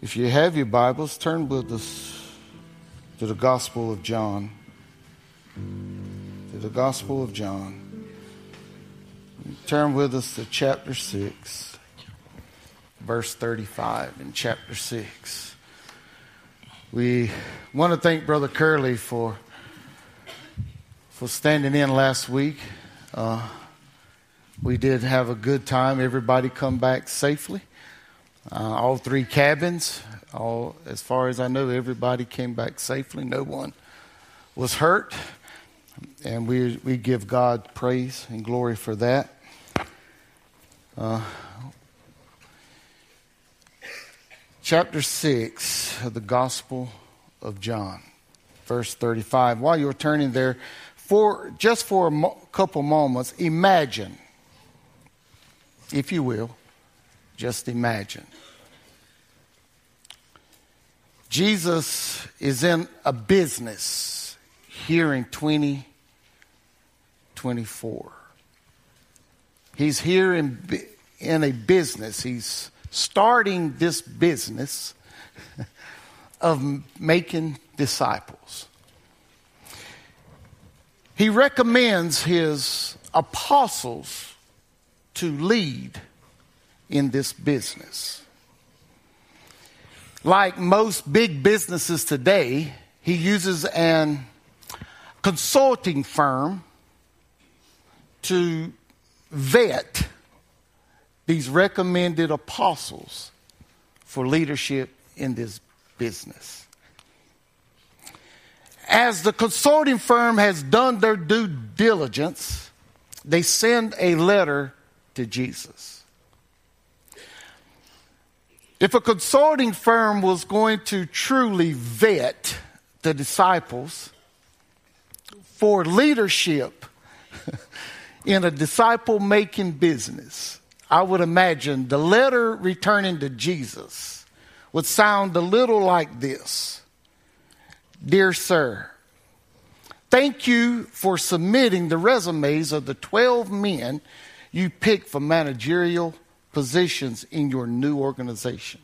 If you have your Bibles, turn with us to the Gospel of John. To the Gospel of John. Turn with us to chapter 6, verse 35 in chapter 6. We want to thank Brother Curley for, for standing in last week. Uh, we did have a good time. Everybody come back safely. Uh, all three cabins, all as far as I know, everybody came back safely. No one was hurt, and we we give God praise and glory for that. Uh, chapter six of the Gospel of John, verse thirty-five. While you're turning there, for just for a mo- couple moments, imagine, if you will, just imagine Jesus is in a business here in 2024. He's here in, in a business. He's starting this business of making disciples. He recommends his apostles to lead in this business. Like most big businesses today, he uses an consulting firm to vet these recommended apostles for leadership in this business. As the consulting firm has done their due diligence, they send a letter to Jesus. If a consulting firm was going to truly vet the disciples for leadership in a disciple making business, I would imagine the letter returning to Jesus would sound a little like this. Dear Sir, thank you for submitting the resumes of the 12 men you picked for managerial positions in your new organization.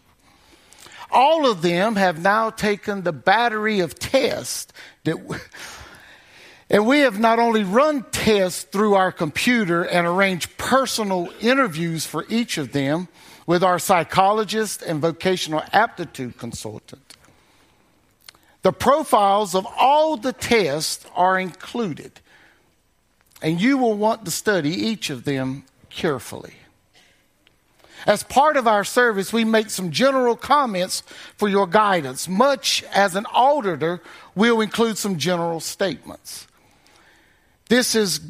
All of them have now taken the battery of tests that, and we have not only run tests through our computer and arranged personal interviews for each of them with our psychologist and vocational aptitude consultant. The profiles of all the tests are included, and you will want to study each of them carefully. As part of our service, we make some general comments for your guidance, much as an auditor will include some general statements. This is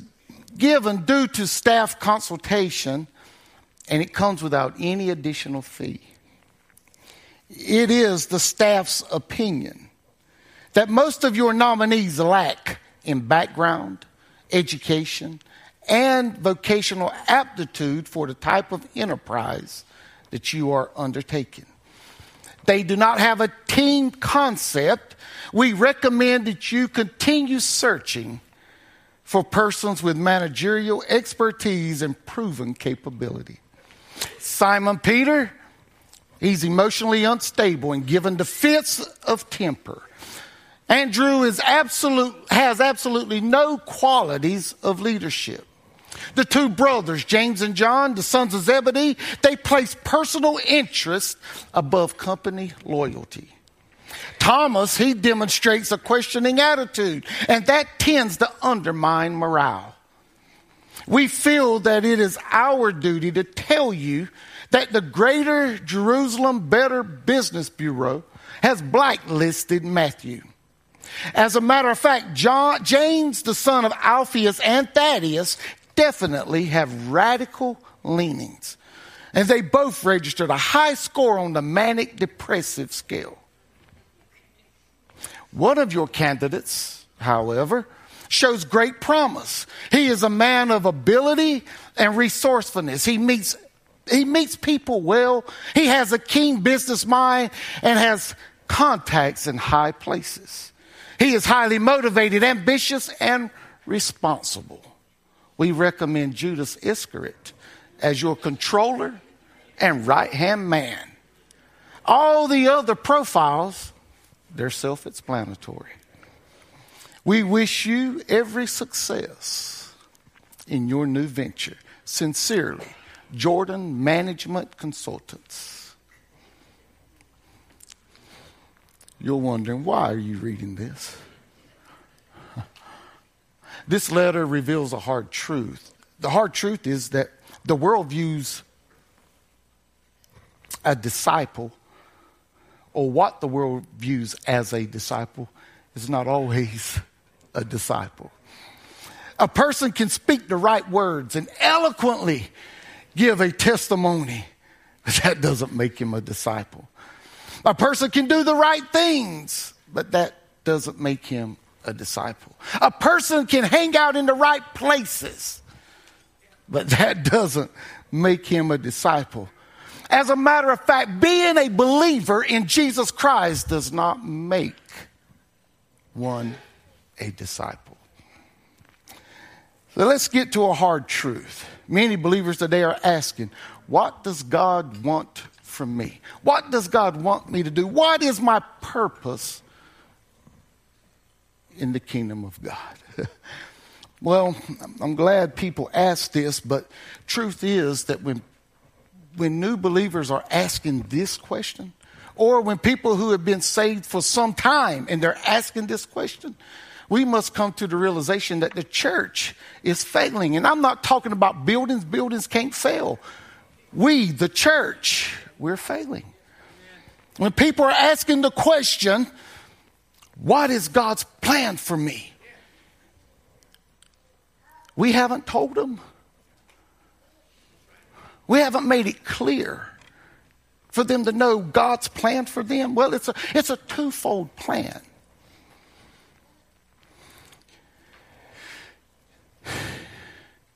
given due to staff consultation and it comes without any additional fee. It is the staff's opinion that most of your nominees lack in background, education, and vocational aptitude for the type of enterprise that you are undertaking. They do not have a team concept. We recommend that you continue searching for persons with managerial expertise and proven capability. Simon Peter, he's emotionally unstable and given to fits of temper. Andrew is absolute, has absolutely no qualities of leadership. The two brothers, James and John, the sons of Zebedee, they place personal interest above company loyalty. Thomas, he demonstrates a questioning attitude, and that tends to undermine morale. We feel that it is our duty to tell you that the Greater Jerusalem Better Business Bureau has blacklisted Matthew. As a matter of fact, John, James, the son of Alphaeus and Thaddeus, definitely have radical leanings. And they both registered a high score on the manic depressive scale. One of your candidates, however, shows great promise. He is a man of ability and resourcefulness. He meets he meets people well. He has a keen business mind and has contacts in high places. He is highly motivated, ambitious, and responsible we recommend Judas Iscariot as your controller and right hand man. All the other profiles, they're self explanatory. We wish you every success in your new venture. Sincerely, Jordan Management Consultants. You're wondering, why are you reading this? This letter reveals a hard truth. The hard truth is that the world views a disciple, or what the world views as a disciple, is not always a disciple. A person can speak the right words and eloquently give a testimony, but that doesn't make him a disciple. A person can do the right things, but that doesn't make him a disciple. A person can hang out in the right places, but that doesn't make him a disciple. As a matter of fact, being a believer in Jesus Christ does not make one a disciple. So let's get to a hard truth. Many believers today are asking, What does God want from me? What does God want me to do? What is my purpose in the kingdom of God? well, I'm glad people ask this, but truth is that when when new believers are asking this question, or when people who have been saved for some time and they're asking this question, we must come to the realization that the church is failing. And I'm not talking about buildings, buildings can't fail. We, the church, we're failing. When people are asking the question, what is God's plan for me? We haven't told them. We haven't made it clear for them to know God's plan for them. Well, it's a, it's a twofold plan.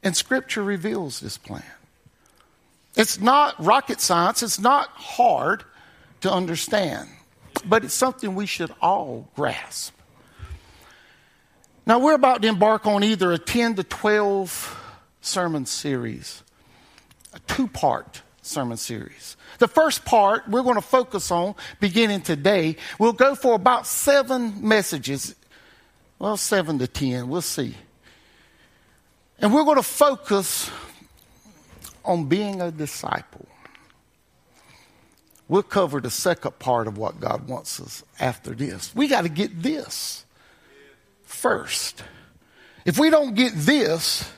And Scripture reveals this plan. It's not rocket science, it's not hard to understand, but it's something we should all grasp. Now, we're about to embark on either a 10 to 12 sermon series, a two part sermon series. The first part we're going to focus on beginning today. We'll go for about seven messages. Well, seven to ten, we'll see. And we're going to focus on being a disciple. We'll cover the second part of what God wants us after this. We got to get this first. If we don't get this,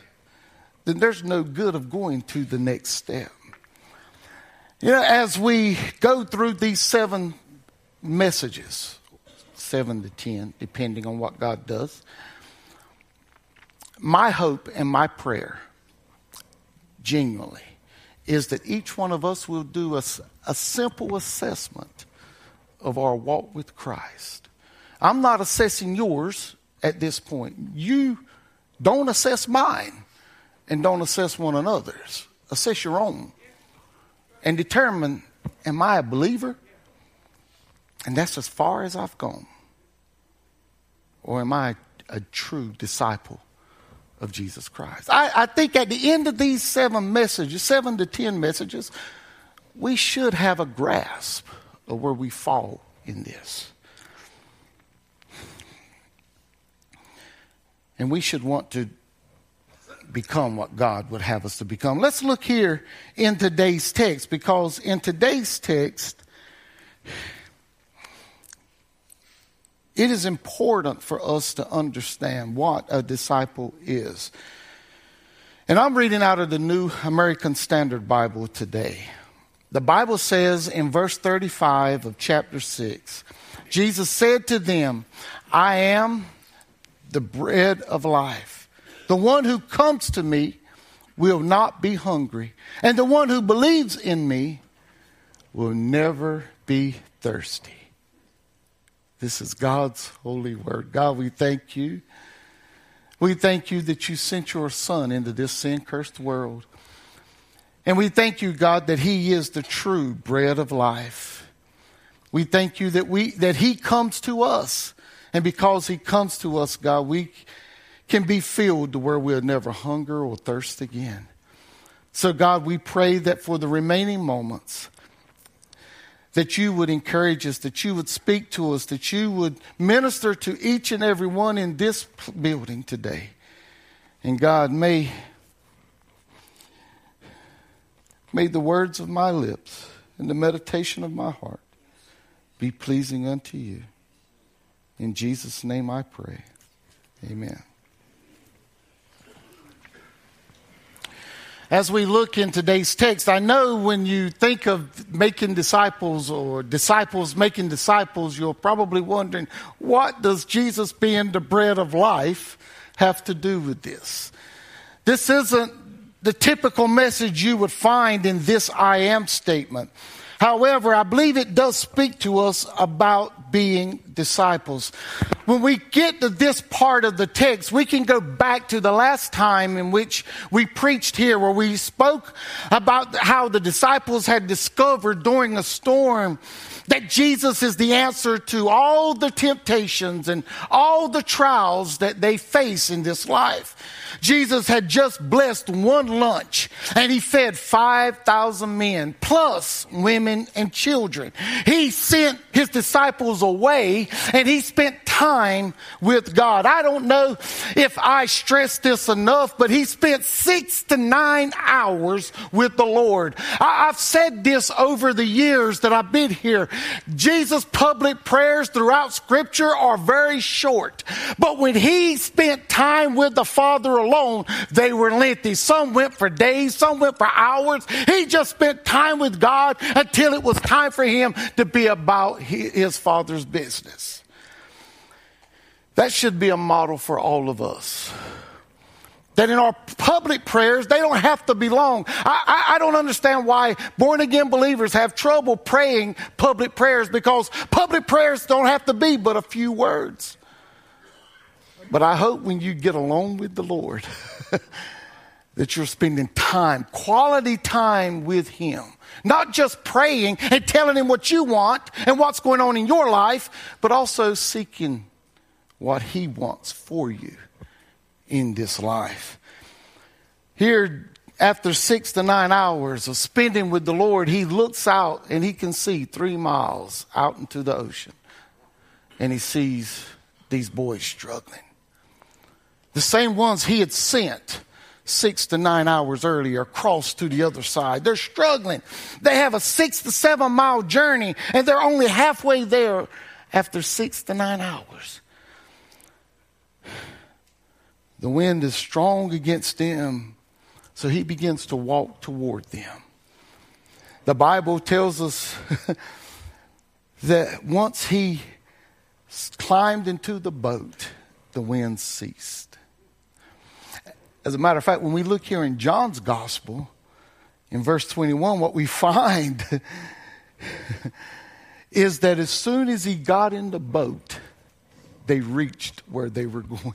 then there's no good of going to the next step. You know, as we go through these seven messages, seven to ten, depending on what God does, my hope and my prayer, genuinely, is that each one of us will do a, a simple assessment of our walk with Christ. I'm not assessing yours at this point. You don't assess mine and don't assess one another's. Assess your own and determine am I a believer? And that's as far as I've gone. Or am I a true disciple of Jesus Christ. I, I, think at the end of these seven messages, seven to ten messages, we should have a grasp of where we fall in this. And we should want to become what God would have us to become. Let's look here in today's text because in today's text, it is important for us to understand what a disciple is. And I'm reading out of the New American Standard Bible today. The Bible says in verse 35 of chapter 6 Jesus said to them, I am the bread of life. The one who comes to me will not be hungry, and the one who believes in me will never be thirsty. This is God's holy word. God, we thank you. We thank you that you sent your son into this sin cursed world. And we thank you, God, that he is the true bread of life. We thank you that we that he comes to us. And because he comes to us, God, we can be filled to where we'll never hunger or thirst again. So, God, we pray that for the remaining moments, that you would encourage us, that you would speak to us, that you would minister to each and every one in this building today. And God, may, may the words of my lips and the meditation of my heart be pleasing unto you. In Jesus' name I pray. Amen. as we look in today's text, I know when you think of making disciples or disciples making disciples, you're probably wondering, what does Jesus being the bread of life have to do with this? This isn't the typical message you would find in this I am statement. However, I believe it does speak to us about being disciples. When we get to this part of the text, we can go back to the last time in which we preached here, where we spoke about how the disciples had discovered during a storm that Jesus is the answer to all the temptations and all the trials that they face in this life. Jesus had just blessed one lunch and he fed 5,000 men plus women and children. He sent his disciples away and he spent time with God. I don't know if I stress this enough, but he spent six to nine hours with the Lord. I, have said this over the years that I've been here. Jesus' public prayers throughout scripture are very short, but when he spent time with the Father alone, they were lengthy. Some went for days, some went for hours. He just spent time with God until it was time for him to be about his Father's business. That should be a model for all of us that in our public prayers, they don't have to be long. I, I, I, don't understand why born again believers have trouble praying public prayers because public prayers don't have to be but a few words. But I hope when you get alone with the Lord, that you're spending time, quality time with Him. Not just praying and telling Him what you want and what's going on in your life, but also seeking what He wants for you in this life. Here, after six to nine hours of spending with the Lord, He looks out and He can see three miles out into the ocean. And He sees these boys struggling. The same ones he had sent six to nine hours earlier across to the other side. They're struggling. They have a six to seven mile journey and they're only halfway there after six to nine hours. The wind is strong against them, so he begins to walk toward them. The Bible tells us that once he climbed into the boat, the wind ceased. As a matter of fact, when we look here in John's gospel, in verse 21, what we find is that as soon as he got in the boat, they reached where they were going.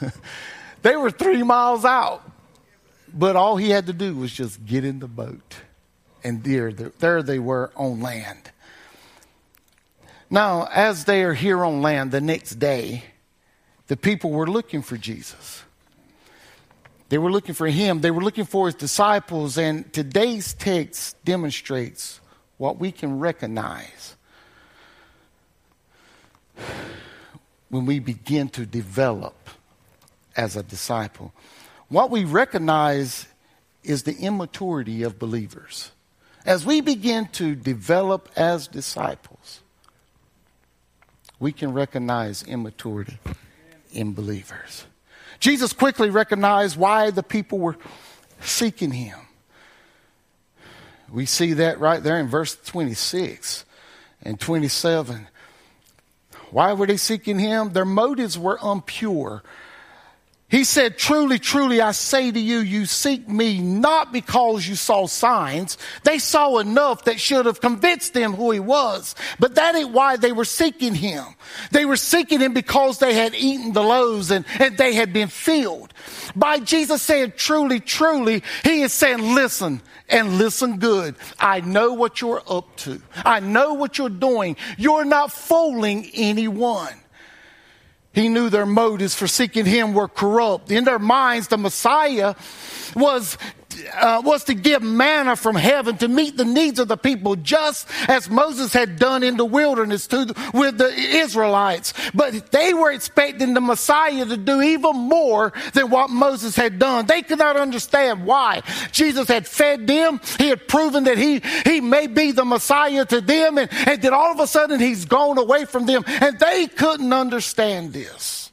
they were three miles out, but all he had to do was just get in the boat. And there, there they were on land. Now, as they are here on land the next day, the people were looking for Jesus. They were looking for him, they were looking for his disciples, and today's text demonstrates what we can recognize when we begin to develop as a disciple. What we recognize is the immaturity of believers. As we begin to develop as disciples, we can recognize immaturity in believers. Jesus quickly recognized why the people were seeking him. We see that right there in verse 26 and 27. Why were they seeking him? Their motives were impure. He said, Truly, truly, I say to you, you seek me not because you saw signs. They saw enough that should have convinced them who he was. But that ain't why they were seeking him. They were seeking him because they had eaten the loaves and, and they had been filled. By Jesus saying, Truly, truly, he is saying, Listen and listen good. I know what you're up to. I know what you're doing. You're not fooling anyone. He knew their motives for seeking him were corrupt. In their minds, the Messiah was uh, was to give manna from heaven to meet the needs of the people, just as Moses had done in the wilderness to, with the Israelites. But they were expecting the Messiah to do even more than what Moses had done. They could not understand why. Jesus had fed them. He had proven that he, he may be the Messiah to them. And, and then all of a sudden he's gone away from them. And they couldn't understand this.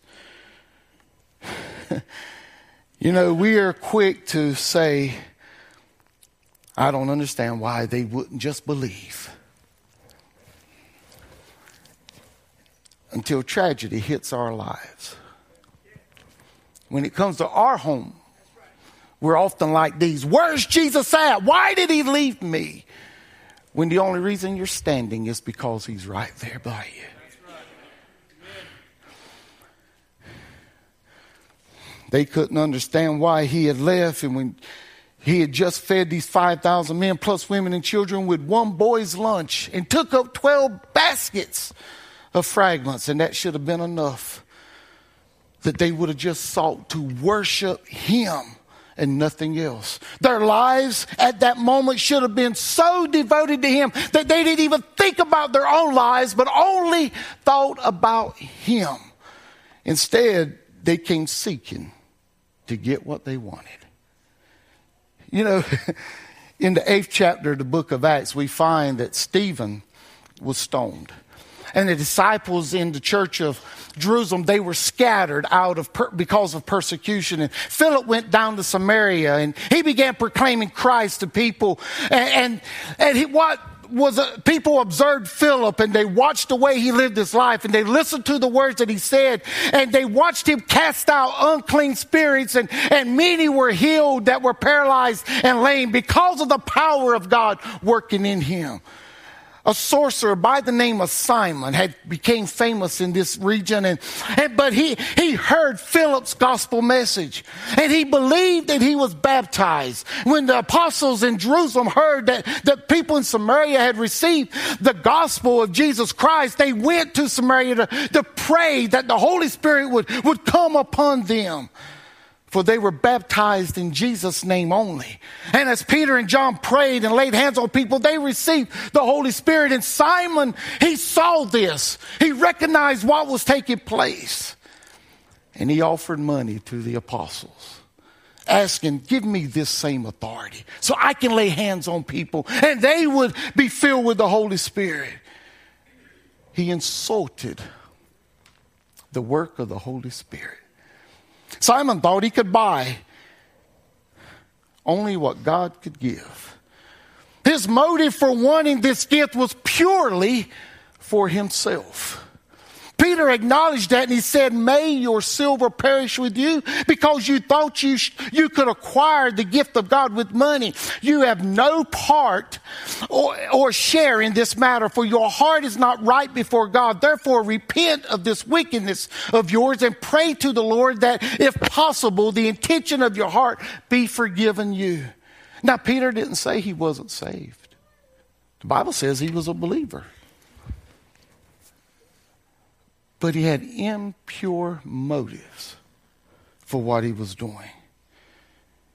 You know, we are quick to say, I don't understand why they wouldn't just believe. Until tragedy hits our lives. When it comes to our home, we're often like these Where's Jesus at? Why did he leave me? When the only reason you're standing is because he's right there by you. They couldn't understand why he had left. And when he had just fed these 5,000 men plus women and children with one boy's lunch and took up 12 baskets of fragments, and that should have been enough that they would have just sought to worship him and nothing else. Their lives at that moment should have been so devoted to him that they didn't even think about their own lives, but only thought about him. Instead, they came seeking to get what they wanted. You know, in the eighth chapter of the book of Acts, we find that Stephen was stoned. And the disciples in the church of Jerusalem, they were scattered out of per- because of persecution. And Philip went down to Samaria and he began proclaiming Christ to people. And, and, and he, what was a, people observed Philip and they watched the way he lived his life and they listened to the words that he said and they watched him cast out unclean spirits and, and many were healed that were paralyzed and lame because of the power of God working in him a sorcerer by the name of Simon had became famous in this region and, and, but he he heard Philip's gospel message and he believed that he was baptized. When the apostles in Jerusalem heard that that people in Samaria had received the gospel of Jesus Christ they went to Samaria to, to pray that the Holy Spirit would would come upon them for they were baptized in Jesus' name only. And as Peter and John prayed and laid hands on people, they received the Holy Spirit. And Simon, he saw this. He recognized what was taking place. And he offered money to the apostles, asking, Give me this same authority so I can lay hands on people and they would be filled with the Holy Spirit. He insulted the work of the Holy Spirit. Simon thought he could buy only what God could give. His motive for wanting this gift was purely for himself. Peter acknowledged that and he said, May your silver perish with you because you thought you, sh- you could acquire the gift of God with money. You have no part or, or share in this matter, for your heart is not right before God. Therefore, repent of this wickedness of yours and pray to the Lord that, if possible, the intention of your heart be forgiven you. Now, Peter didn't say he wasn't saved. The Bible says he was a believer but he had impure motives for what he was doing.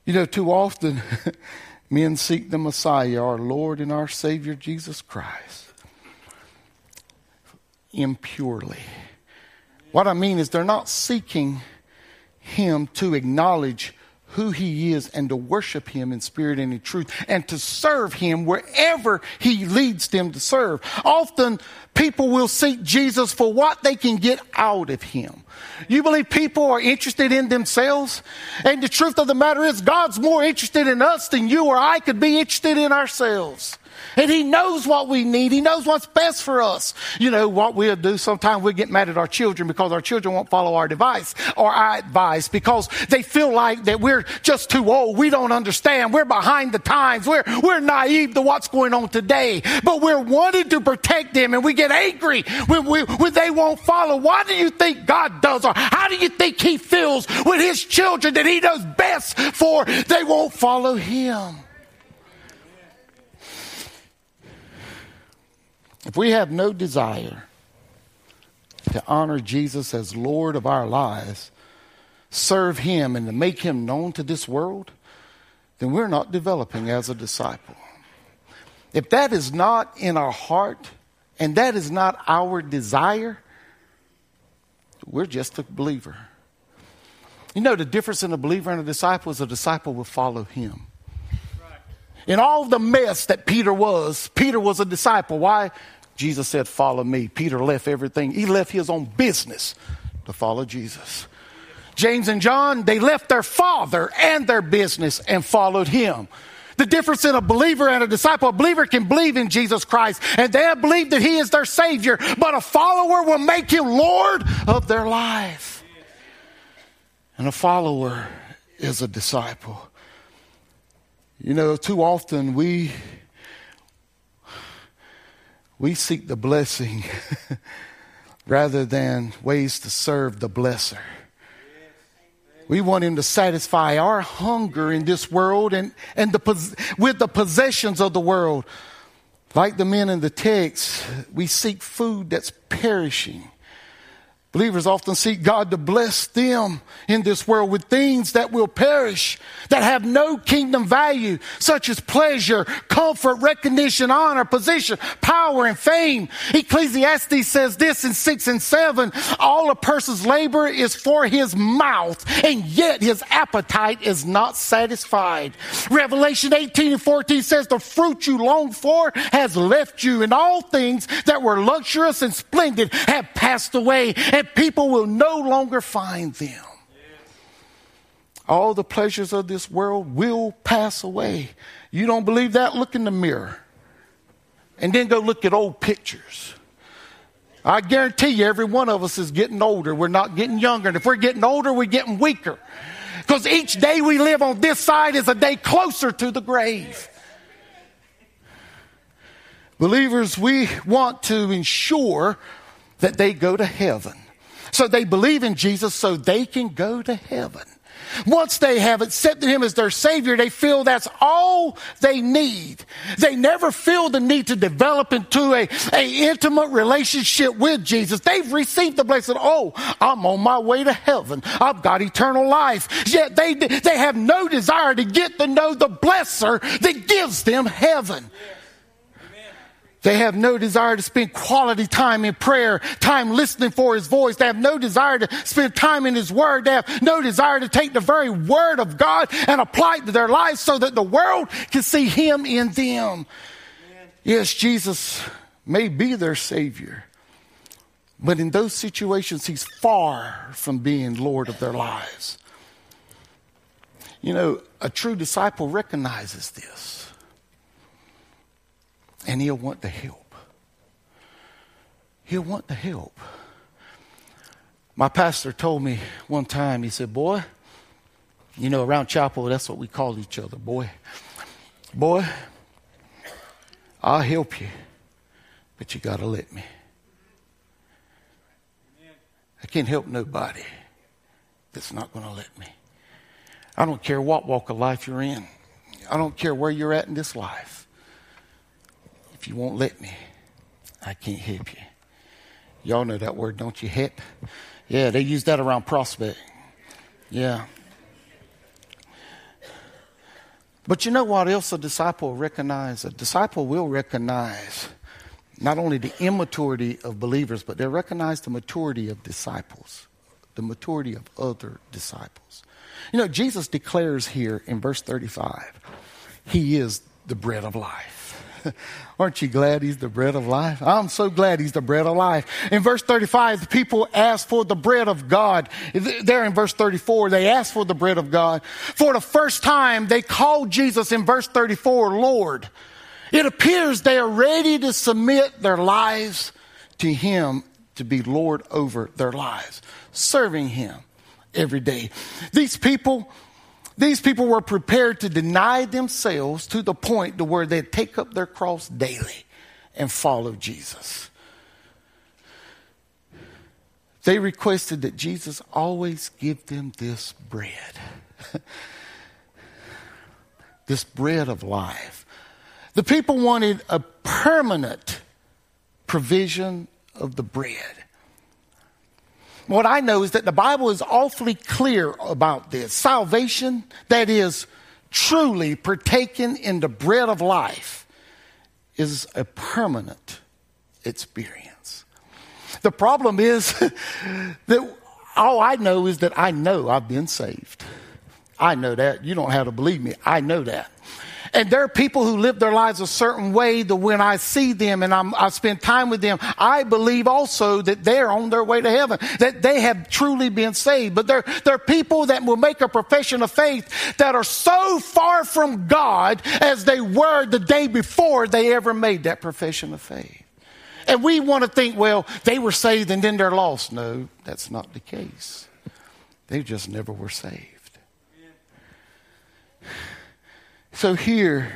You know, too often men seek the Messiah, our Lord and our Savior Jesus Christ, impurely. What I mean is, they're not seeking him to acknowledge who he is and to worship him in spirit and in truth and to serve him wherever he leads them to serve. Often people will seek Jesus for what they can get out of him. You believe people are interested in themselves? And the truth of the matter is God's more interested in us than you or I could be interested in ourselves. And He knows what we need. He knows what's best for us. You know, what we'll do sometimes we get mad at our children because our children won't follow our advice or our advice because they feel like that we're just too old. We don't understand. We're behind the times. We're, we're naive to what's going on today. But we're wanting to protect them and we get angry when, we, when they won't follow. Why do you think God does or how do you think He feels with His children that He knows best for they won't follow Him? If we have no desire to honor Jesus as Lord of our lives, serve Him, and to make Him known to this world, then we're not developing as a disciple. If that is not in our heart and that is not our desire, we're just a believer. You know, the difference in a believer and a disciple is a disciple will follow him. In all the mess that Peter was, Peter was a disciple. Why? Jesus said, Follow me. Peter left everything, he left his own business to follow Jesus. James and John, they left their father and their business and followed him. The difference in a believer and a disciple, a believer can believe in Jesus Christ and they believe that he is their savior, but a follower will make him Lord of their life. And a follower is a disciple. You know, too often we we seek the blessing rather than ways to serve the blesser. We want him to satisfy our hunger in this world and, and the, with the possessions of the world. Like the men in the text, we seek food that's perishing. Believers often seek God to bless them in this world with things that will perish, that have no kingdom value, such as pleasure, comfort, recognition, honor, position, power, and fame. Ecclesiastes says this in 6 and 7 all a person's labor is for his mouth, and yet his appetite is not satisfied. Revelation 18 and 14 says the fruit you longed for has left you, and all things that were luxurious and splendid have passed away and people will no longer find them. All the pleasures of this world will pass away. You don't believe that? Look in the mirror. And then go look at old pictures. I guarantee you, every one of us is getting older. We're not getting younger. And if we're getting older, we're getting weaker. Because each day we live on this side is a day closer to the grave. Believers, we want to ensure that they go to heaven. So they believe in Jesus so they can go to heaven. Once they have accepted him as their savior, they feel that's all they need. They never feel the need to develop into a, a intimate relationship with Jesus. They've received the blessing. Oh, I'm on my way to heaven. I've got eternal life. Yet they, they have no desire to get to know the blesser that gives them heaven. They have no desire to spend quality time in prayer, time listening for His voice. They have no desire to spend time in His Word. They have no desire to take the very Word of God and apply it to their lives so that the world can see Him in them. Yes, Jesus may be their Savior, but in those situations, He's far from being Lord of their lives. You know, a true disciple recognizes this and he'll want the help. He'll want the help. My pastor told me one time, he said, Boy, you know, around chapel, that's what we call each other, boy. Boy, I'll help you, but you got to let me. I can't help nobody that's not going to let me. I don't care what walk of life you're in. I don't care where you're at in this life you won't let me, I can't help you. Y'all know that word, don't you? Help. Yeah, they use that around prospect. Yeah. But you know what else a disciple will recognize? A disciple will recognize not only the immaturity of believers, but they'll recognize the maturity of disciples, the maturity of other disciples. You know, Jesus declares here in verse 35, He is the bread of life. Aren't you glad he's the bread of life? I'm so glad he's the bread of life. In verse 35, the people asked for the bread of God. There in verse 34, they asked for the bread of God. For the first time, they called Jesus in verse 34, Lord. It appears they are ready to submit their lives to him to be Lord over their lives, serving him every day. These people, these people were prepared to deny themselves to the point to where they'd take up their cross daily and follow Jesus. They requested that Jesus always give them this bread. this bread of life. The people wanted a permanent provision of the bread what I know is that the Bible is awfully clear about this. Salvation, that is truly partaken in the bread of life is a permanent experience. The problem is that all I know is that I know I've been saved. I know that. You don't have to believe me. I know that. And there are people who live their lives a certain way that when I see them and I'm, I spend time with them, I believe also that they're on their way to heaven, that they have truly been saved. But there, there are people that will make a profession of faith that are so far from God as they were the day before they ever made that profession of faith. And we want to think, well, they were saved and then they're lost. No, that's not the case. They just never were saved. So here,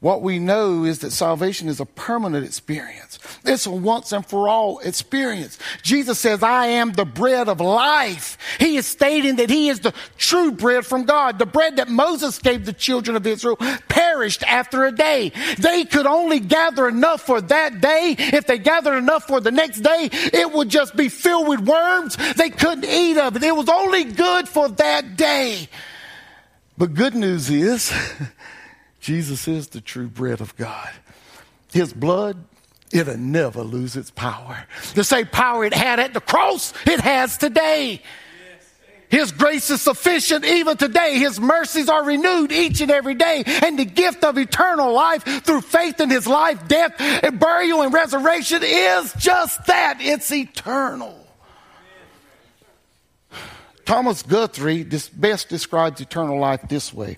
what we know is that salvation is a permanent experience. It's a once and for all experience. Jesus says, I am the bread of life. He is stating that he is the true bread from God. The bread that Moses gave the children of Israel perished after a day. They could only gather enough for that day. If they gathered enough for the next day, it would just be filled with worms. They couldn't eat of it. It was only good for that day. But good news is, Jesus is the true bread of God. His blood, it'll never lose its power. The same power it had at the cross, it has today. His grace is sufficient even today. His mercies are renewed each and every day. And the gift of eternal life through faith in his life, death, and burial and resurrection is just that. It's eternal. Thomas Guthrie best describes eternal life this way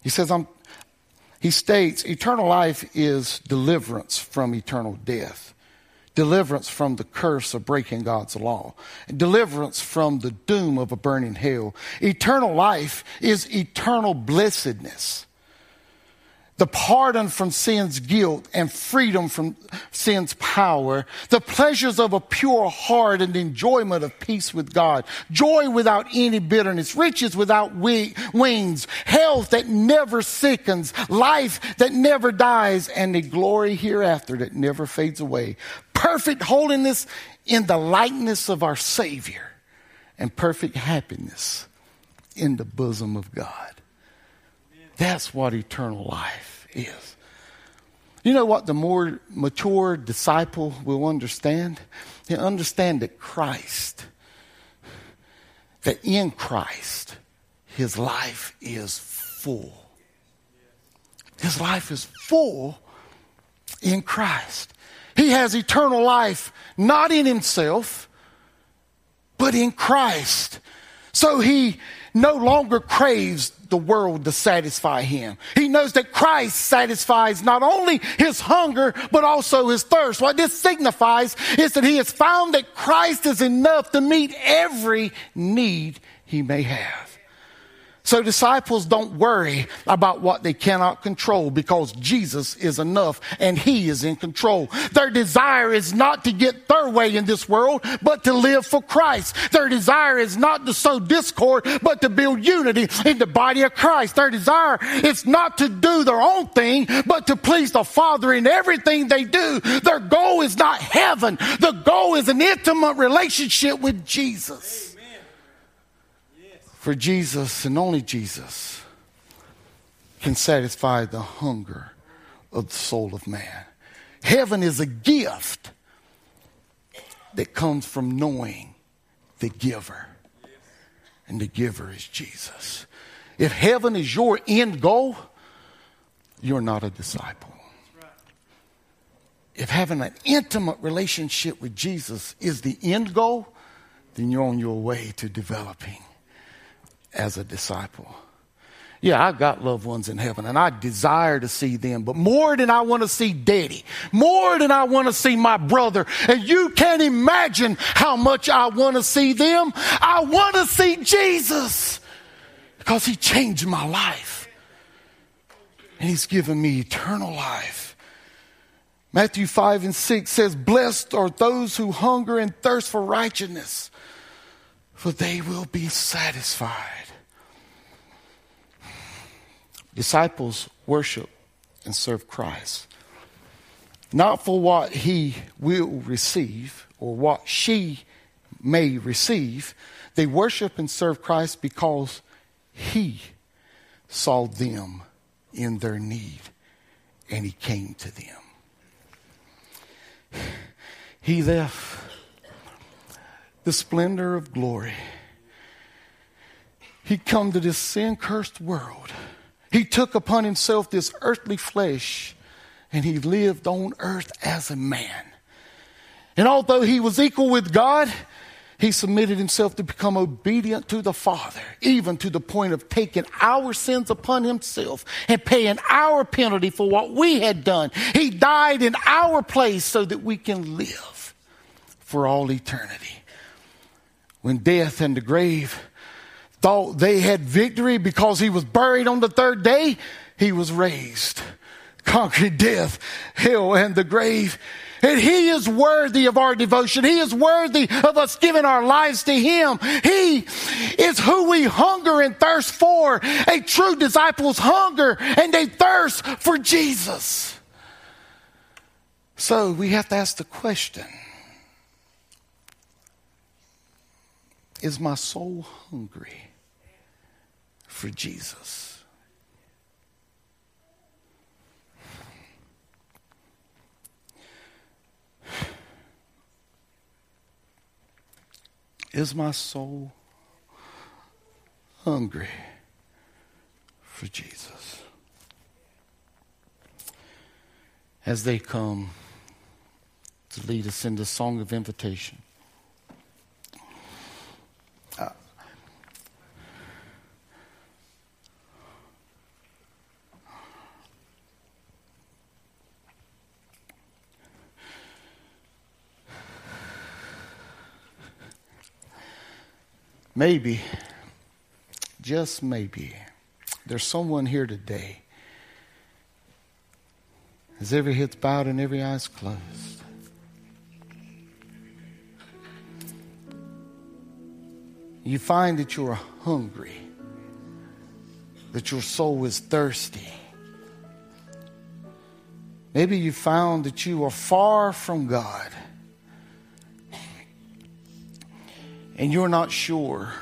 He says, I'm, he states, eternal life is deliverance from eternal death, deliverance from the curse of breaking God's law, deliverance from the doom of a burning hell. Eternal life is eternal blessedness the pardon from sin's guilt and freedom from sin's power, the pleasures of a pure heart and enjoyment of peace with God, joy without any bitterness, riches without wings, health that never sickens, life that never dies, and a glory hereafter that never fades away. Perfect holiness in the likeness of our Savior and perfect happiness in the bosom of God. That's what eternal life is. You know what the more mature disciple will understand? He'll understand that Christ, that in Christ, his life is full. His life is full in Christ. He has eternal life not in himself, but in Christ. So he no longer craves the world to satisfy him. He knows that Christ satisfies not only his hunger, but also his thirst. What this signifies is that he has found that Christ is enough to meet every need he may have. So disciples don't worry about what they cannot control because Jesus is enough and he is in control. Their desire is not to get their way in this world, but to live for Christ. Their desire is not to sow discord, but to build unity in the body of Christ. Their desire is not to do their own thing, but to please the Father in everything they do. Their goal is not heaven. The goal is an intimate relationship with Jesus. For Jesus and only Jesus can satisfy the hunger of the soul of man. Heaven is a gift that comes from knowing the giver. And the giver is Jesus. If heaven is your end goal, you're not a disciple. If having an intimate relationship with Jesus is the end goal, then you're on your way to developing as a disciple. Yeah, I've got loved ones in heaven and I desire to see them, but more than I want to see daddy, more than I want to see my brother, and you can't imagine how much I want to see them. I want to see Jesus because he changed my life and he's given me eternal life. Matthew 5 and 6 says, Blessed are those who hunger and thirst for righteousness, for they will be satisfied. Disciples worship and serve Christ. Not for what he will receive or what she may receive. They worship and serve Christ because He saw them in their need and He came to them. He left the splendor of glory. He come to this sin cursed world. He took upon himself this earthly flesh and he lived on earth as a man. And although he was equal with God, he submitted himself to become obedient to the Father, even to the point of taking our sins upon himself and paying our penalty for what we had done. He died in our place so that we can live for all eternity. When death and the grave thought they had victory because he was buried on the third day, he was raised, conquering death, hell, and the grave. And He is worthy of our devotion. He is worthy of us giving our lives to Him. He is who we hunger and thirst for. A true disciple's hunger and a thirst for Jesus. So we have to ask the question Is my soul hungry for Jesus? Is my soul hungry for Jesus? As they come to lead us in the song of invitation. Maybe, just maybe, there's someone here today as every head's bowed and every eye's closed. You find that you are hungry, that your soul is thirsty. Maybe you found that you are far from God and you're not sure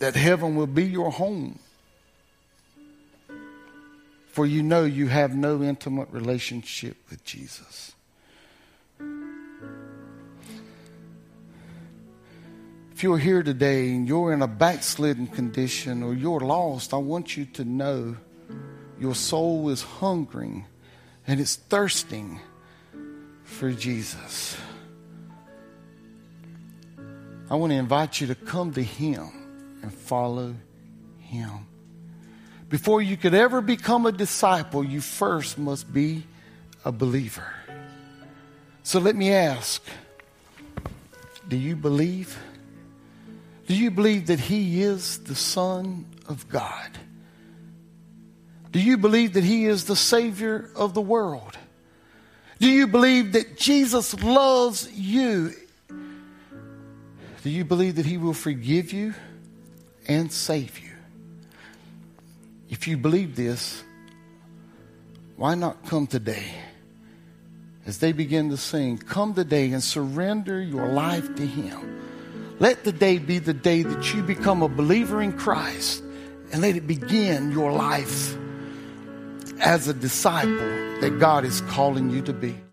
that heaven will be your home. For you know you have no intimate relationship with Jesus. If you're here today and you're in a backslidden condition or you're lost, I want you to know your soul is hungering and it's thirsting for Jesus. I want to invite you to come to Him and follow Him. Before you could ever become a disciple, you first must be a believer. So let me ask do you believe? Do you believe that He is the Son of God? Do you believe that He is the Savior of the world? Do you believe that Jesus loves you do you believe that He will forgive you and save you? If you believe this, why not come today? As they begin to sing, come today and surrender your life to Him. Let the day be the day that you become a believer in Christ and let it begin your life as a disciple that God is calling you to be.